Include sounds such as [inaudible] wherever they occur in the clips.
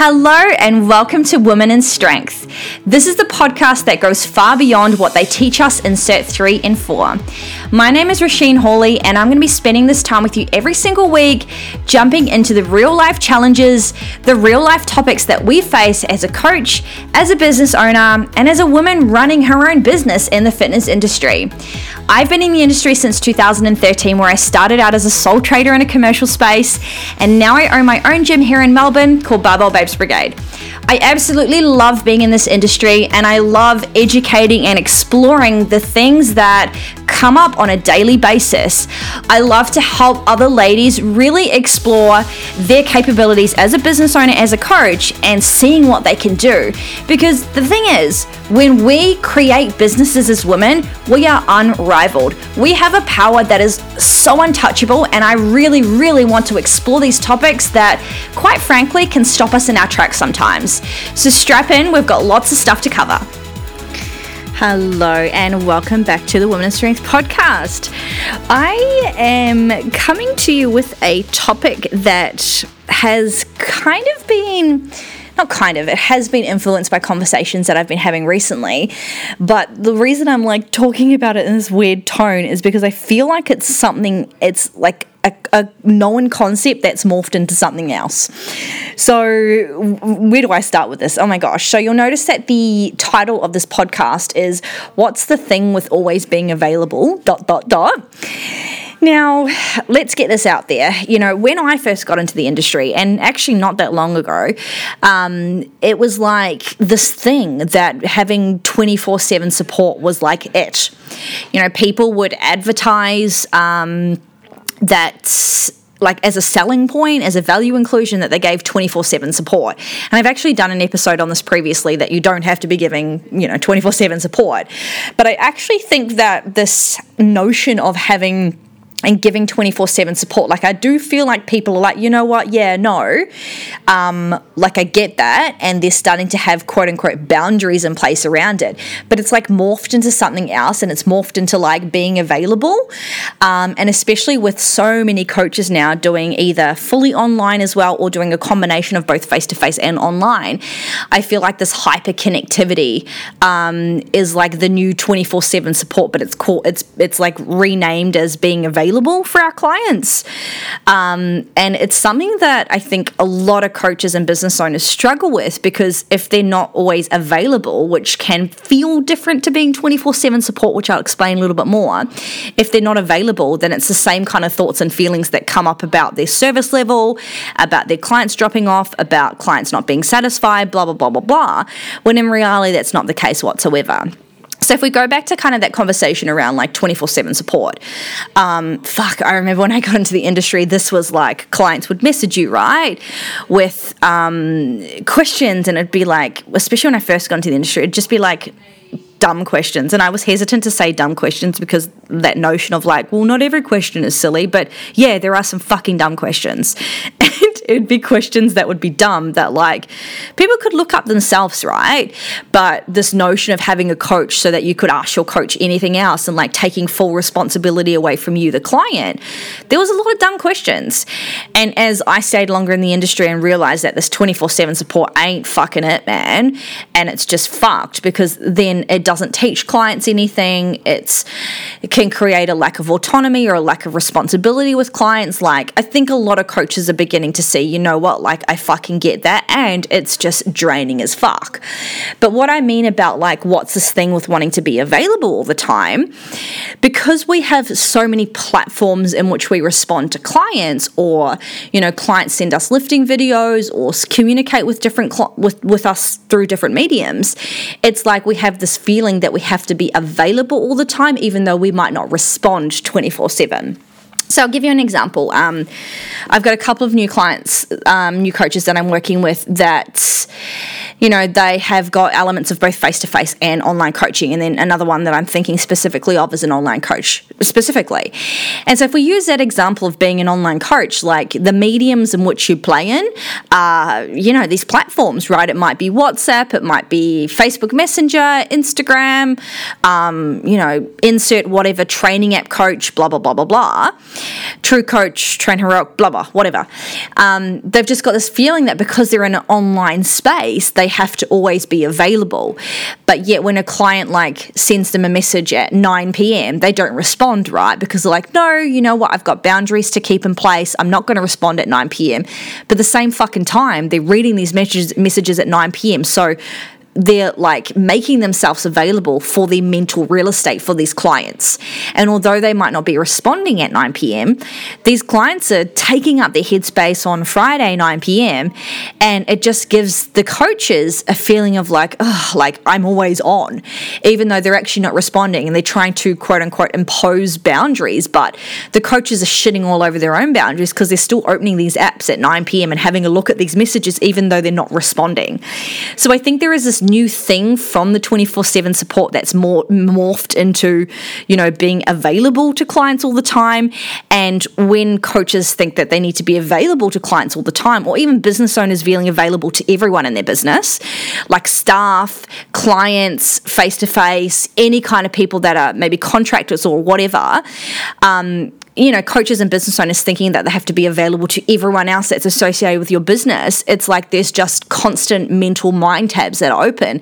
Hello, and welcome to Women in Strength. This is the podcast that goes far beyond what they teach us in Cert 3 and 4. My name is Rasheen Hawley, and I'm going to be spending this time with you every single week, jumping into the real life challenges, the real life topics that we face as a coach, as a business owner, and as a woman running her own business in the fitness industry. I've been in the industry since 2013, where I started out as a sole trader in a commercial space, and now I own my own gym here in Melbourne called Barbell Babes Brigade. I absolutely love being in this industry and I love educating and exploring the things that come up on a daily basis. I love to help other ladies really explore their capabilities as a business owner, as a coach, and seeing what they can do. Because the thing is, when we create businesses as women, we are unrivaled. We have a power that is so untouchable, and I really, really want to explore these topics that, quite frankly, can stop us in our tracks sometimes. So strap in, we've got lots of stuff to cover. Hello, and welcome back to the Women of Strength podcast. I am coming to you with a topic that has kind of been not kind of, it has been influenced by conversations that I've been having recently. But the reason I'm like talking about it in this weird tone is because I feel like it's something, it's like a, a, known concept that's morphed into something else. So, where do I start with this? Oh my gosh. So, you'll notice that the title of this podcast is What's the Thing with Always Being Available? Dot, dot, dot. Now, let's get this out there. You know, when I first got into the industry, and actually not that long ago, um, it was like this thing that having 24 7 support was like it. You know, people would advertise um, that like as a selling point, as a value inclusion, that they gave 24 7 support. And I've actually done an episode on this previously that you don't have to be giving, you know, 24 7 support. But I actually think that this notion of having and giving 24 7 support. Like, I do feel like people are like, you know what? Yeah, no. Um, like, I get that. And they're starting to have quote unquote boundaries in place around it. But it's like morphed into something else and it's morphed into like being available. Um, and especially with so many coaches now doing either fully online as well or doing a combination of both face to face and online, I feel like this hyper connectivity um, is like the new 24 7 support, but it's called, it's, it's like renamed as being available available for our clients. Um, and it's something that I think a lot of coaches and business owners struggle with because if they're not always available, which can feel different to being 24 7 support, which I'll explain a little bit more, if they're not available, then it's the same kind of thoughts and feelings that come up about their service level, about their clients dropping off, about clients not being satisfied, blah, blah, blah, blah, blah, when in reality, that's not the case whatsoever. So if we go back to kind of that conversation around like 24/7 support, um, fuck, I remember when I got into the industry, this was like clients would message you right with um, questions, and it'd be like, especially when I first got into the industry, it'd just be like dumb questions. And I was hesitant to say dumb questions because that notion of like, well, not every question is silly, but yeah, there are some fucking dumb questions. [laughs] And it'd be questions that would be dumb that like people could look up themselves, right? But this notion of having a coach so that you could ask your coach anything else and like taking full responsibility away from you, the client, there was a lot of dumb questions. And as I stayed longer in the industry and realized that this 24 7 support ain't fucking it, man, and it's just fucked because then it doesn't teach clients anything. It's it can create a lack of autonomy or a lack of responsibility with clients. Like I think a lot of coaches are beginning to see, you know what, like I fucking get that and it's just draining as fuck. But what I mean about like what's this thing with wanting to be available all the time, because we have so many platforms in which we respond to clients or, you know, clients send us lifting videos or communicate with different cl- with with us through different mediums, it's like we have this feeling that we have to be available all the time even though we might not respond 24/7. So I'll give you an example. Um, I've got a couple of new clients, um, new coaches that I'm working with that you know, they have got elements of both face to face and online coaching. And then another one that I'm thinking specifically of is an online coach, specifically. And so, if we use that example of being an online coach, like the mediums in which you play in are, you know, these platforms, right? It might be WhatsApp, it might be Facebook Messenger, Instagram, um, you know, insert whatever training app coach, blah, blah, blah, blah, blah. TrueCoach, train heroic, blah, blah, whatever. Um, they've just got this feeling that because they're in an online space, they have to always be available. But yet, when a client like sends them a message at 9 p.m., they don't respond, right? Because they're like, no, you know what? I've got boundaries to keep in place. I'm not going to respond at 9 p.m. But the same fucking time, they're reading these messages messages at 9 p.m. So they're like making themselves available for the mental real estate for these clients. And although they might not be responding at 9 p.m., these clients are taking up their headspace on Friday, 9 p.m. And it just gives the coaches a feeling of like, oh, like I'm always on, even though they're actually not responding and they're trying to quote unquote impose boundaries. But the coaches are shitting all over their own boundaries because they're still opening these apps at 9 p.m. and having a look at these messages, even though they're not responding. So I think there is this new thing from the 24/7 support that's more morphed into, you know, being available to clients all the time. And when coaches think that they need to be available to clients all the time or even business owners feeling available to everyone in their business, like staff, clients, face to face, any kind of people that are maybe contractors or whatever, um, you know, coaches and business owners thinking that they have to be available to everyone else that's associated with your business, it's like there's just constant mental mind tabs that are open.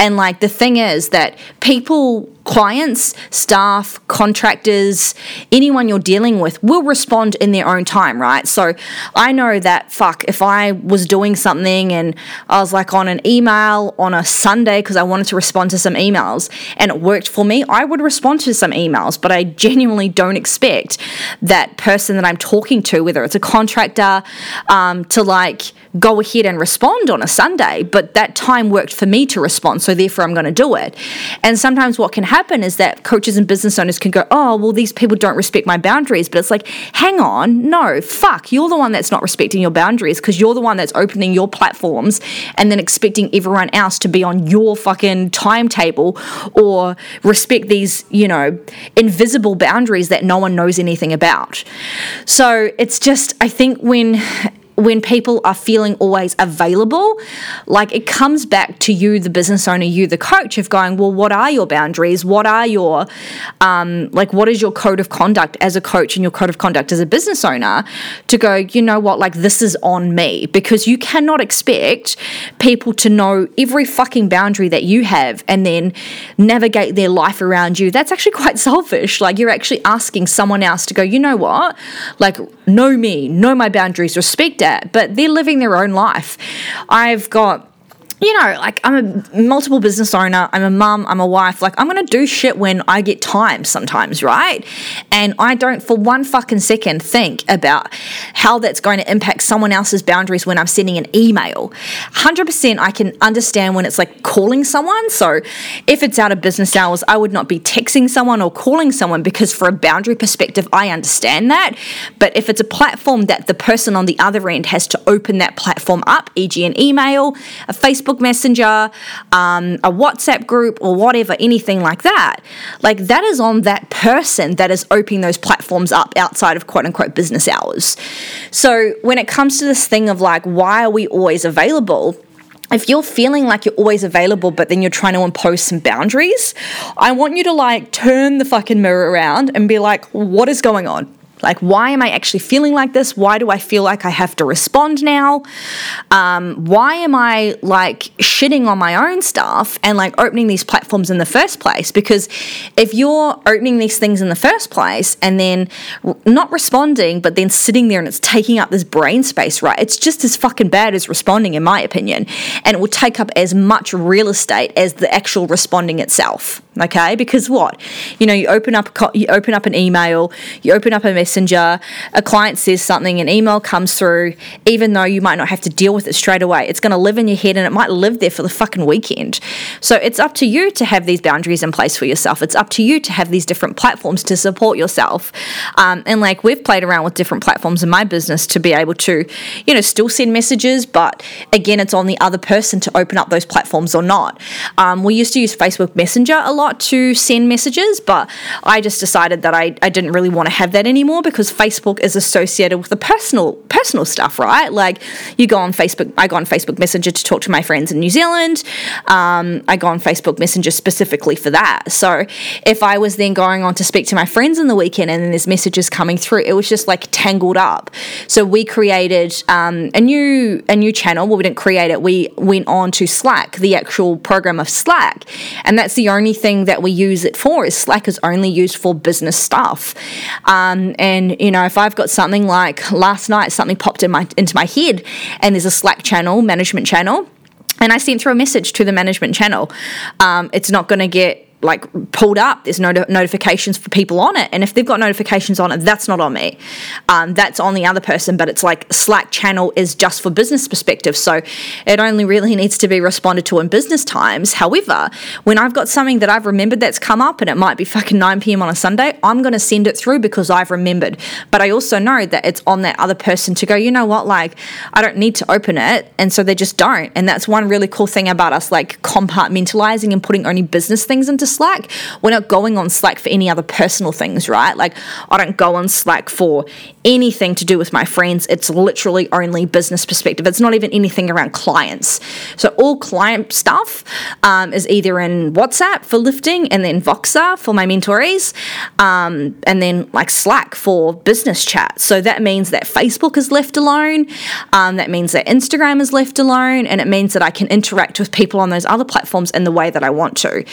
And like the thing is that people clients, staff, contractors, anyone you're dealing with will respond in their own time, right? So I know that, fuck, if I was doing something and I was like on an email on a Sunday because I wanted to respond to some emails and it worked for me, I would respond to some emails, but I genuinely don't expect that person that I'm talking to, whether it's a contractor, um, to like go ahead and respond on a Sunday, but that time worked for me to respond, so therefore I'm going to do it. And sometimes what can happen is that coaches and business owners can go, oh, well, these people don't respect my boundaries. But it's like, hang on, no, fuck, you're the one that's not respecting your boundaries because you're the one that's opening your platforms and then expecting everyone else to be on your fucking timetable or respect these, you know, invisible boundaries that no one knows anything about. So it's just, I think when when people are feeling always available, like it comes back to you, the business owner, you, the coach, of going, well, what are your boundaries? What are your, um, like, what is your code of conduct as a coach and your code of conduct as a business owner to go, you know what, like, this is on me? Because you cannot expect people to know every fucking boundary that you have and then navigate their life around you. That's actually quite [laughs] selfish. Like, you're actually asking someone else to go, you know what, like, know me, know my boundaries, respect at, but they're living their own life. I've got you know, like I'm a multiple business owner, I'm a mum, I'm a wife. Like I'm gonna do shit when I get time sometimes, right? And I don't for one fucking second think about how that's going to impact someone else's boundaries when I'm sending an email. 100% I can understand when it's like calling someone. So if it's out of business hours, I would not be texting someone or calling someone because for a boundary perspective, I understand that. But if it's a platform that the person on the other end has to open that platform up, e.g., an email, a Facebook Facebook Messenger, um, a WhatsApp group, or whatever, anything like that. Like that is on that person that is opening those platforms up outside of quote unquote business hours. So when it comes to this thing of like, why are we always available? if you're feeling like you're always available, but then you're trying to impose some boundaries, I want you to like turn the fucking mirror around and be like, what is going on? Like, why am I actually feeling like this? Why do I feel like I have to respond now? Um, why am I like shitting on my own stuff and like opening these platforms in the first place? Because if you're opening these things in the first place and then not responding, but then sitting there and it's taking up this brain space, right? It's just as fucking bad as responding, in my opinion. And it will take up as much real estate as the actual responding itself. Okay, because what you know, you open up you open up an email, you open up a message Messenger, a client says something, an email comes through, even though you might not have to deal with it straight away, it's going to live in your head and it might live there for the fucking weekend. So it's up to you to have these boundaries in place for yourself. It's up to you to have these different platforms to support yourself. Um, and like we've played around with different platforms in my business to be able to, you know, still send messages, but again, it's on the other person to open up those platforms or not. Um, we used to use Facebook Messenger a lot to send messages, but I just decided that I, I didn't really want to have that anymore because Facebook is associated with the personal personal stuff, right? Like you go on Facebook, I go on Facebook Messenger to talk to my friends in New Zealand. Um, I go on Facebook Messenger specifically for that. So if I was then going on to speak to my friends in the weekend and then there's messages coming through, it was just like tangled up. So we created um, a new a new channel. Well, we didn't create it. We went on to Slack, the actual program of Slack, and that's the only thing that we use it for. Is Slack is only used for business stuff. Um, and you know, if I've got something like last night, something popped in my into my head, and there's a Slack channel, management channel and I sent through a message to the management channel. Um, it's not going to get like pulled up. There's no notifications for people on it, and if they've got notifications on it, that's not on me. Um, that's on the other person. But it's like Slack channel is just for business perspective, so it only really needs to be responded to in business times. However, when I've got something that I've remembered that's come up, and it might be fucking 9 p.m. on a Sunday, I'm going to send it through because I've remembered. But I also know that it's on that other person to go. You know what? Like I don't need to open it, and so they just don't. And that's one really cool thing about us, like compartmentalizing and putting only business things into Slack. We're not going on Slack for any other personal things, right? Like, I don't go on Slack for anything to do with my friends. It's literally only business perspective. It's not even anything around clients. So, all client stuff um, is either in WhatsApp for lifting and then Voxer for my mentorees, um, and then like Slack for business chat. So, that means that Facebook is left alone. Um, that means that Instagram is left alone. And it means that I can interact with people on those other platforms in the way that I want to.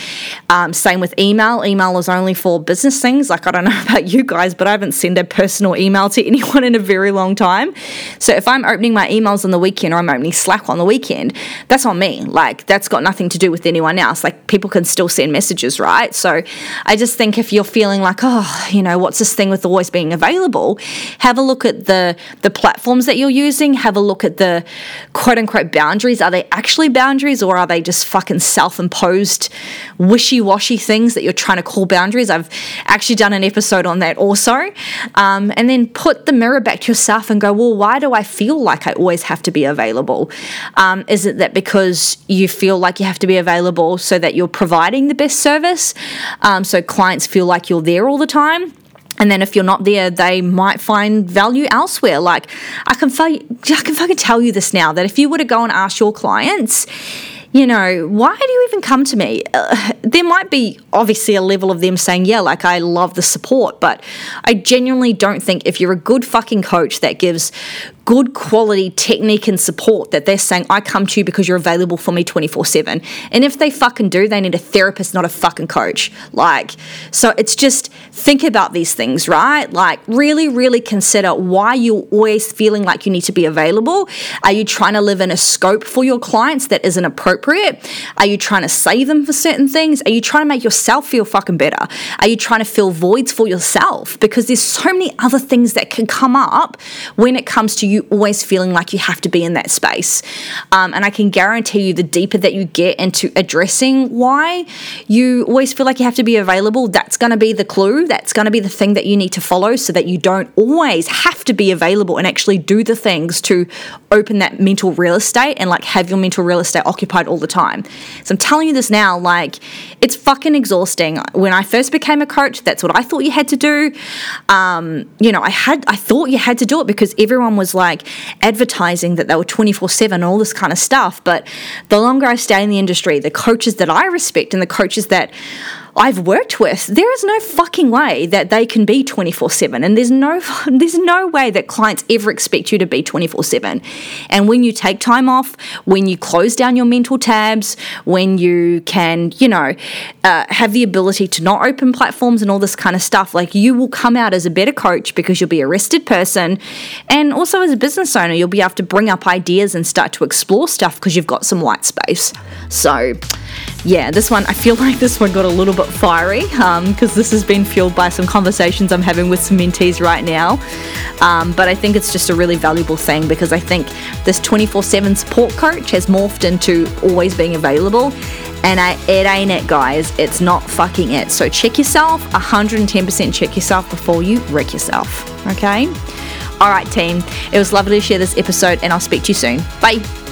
Um, same with email. Email is only for business things. Like, I don't know [laughs] about you guys, but I haven't sent a personal email to [laughs] anyone in a very long time. So if I'm opening my emails on the weekend or I'm opening Slack on the weekend, that's on me. Like, that's got nothing to do with anyone else. Like, people can still send messages, right? So I just think if you're feeling like, oh, you know, what's this thing with always being available, have a look at the the platforms that you're using. Have a look at the quote unquote boundaries. Are they actually boundaries or are they just fucking self imposed, wishy washy? Things that you're trying to call boundaries. I've actually done an episode on that also. Um, and then put the mirror back to yourself and go, well, why do I feel like I always have to be available? Um, is it that because you feel like you have to be available so that you're providing the best service? Um, so clients feel like you're there all the time? And then if you're not there, they might find value elsewhere. Like I can, I can fucking tell you this now that if you were to go and ask your clients, you know, why do you even come to me? Uh, there might be obviously a level of them saying, yeah, like I love the support, but I genuinely don't think if you're a good fucking coach that gives good quality technique and support that they're saying, I come to you because you're available for me 24 7. And if they fucking do, they need a therapist, not a fucking coach. Like, so it's just think about these things, right? Like, really, really consider why you're always feeling like you need to be available. Are you trying to live in a scope for your clients that isn't appropriate? Are you trying to save them for certain things? Are you trying to make yourself feel fucking better? Are you trying to fill voids for yourself? Because there's so many other things that can come up when it comes to you you always feeling like you have to be in that space. Um, and I can guarantee you, the deeper that you get into addressing why you always feel like you have to be available, that's going to be the clue. That's going to be the thing that you need to follow so that you don't always have to be available and actually do the things to open that mental real estate and like have your mental real estate occupied all the time. So I'm telling you this now, like it's fucking exhausting. When I first became a coach, that's what I thought you had to do. Um, you know, I had I thought you had to do it because everyone was like advertising that they were 24/7 and all this kind of stuff. But the longer I stay in the industry, the coaches that I respect and the coaches that I've worked with, there is no fucking way that they can be 24/7 and there's no [laughs] there's no way that clients ever expect you to be 24/7. And when you take time off, when you close down your mental tabs, when you can, you know, uh, have the ability to not open platforms and all this kind of stuff, like you will come out as a better coach because you'll be a rested person and also as a business owner, you'll be able to bring up ideas and start to explore stuff because you've got some white space. So, yeah, this one, I feel [laughs] like this one got a little bit fiery because um, this has been fueled by some conversations I'm having with some mentees right now. Um, but I think it's just a really valuable thing because I think this 24 7 support coach has morphed into always being available. And I, it ain't it, guys. It's not fucking it. So check yourself, 110% check yourself before you wreck yourself. Okay? All right, team. It was lovely to share this episode, and I'll speak to you soon. Bye.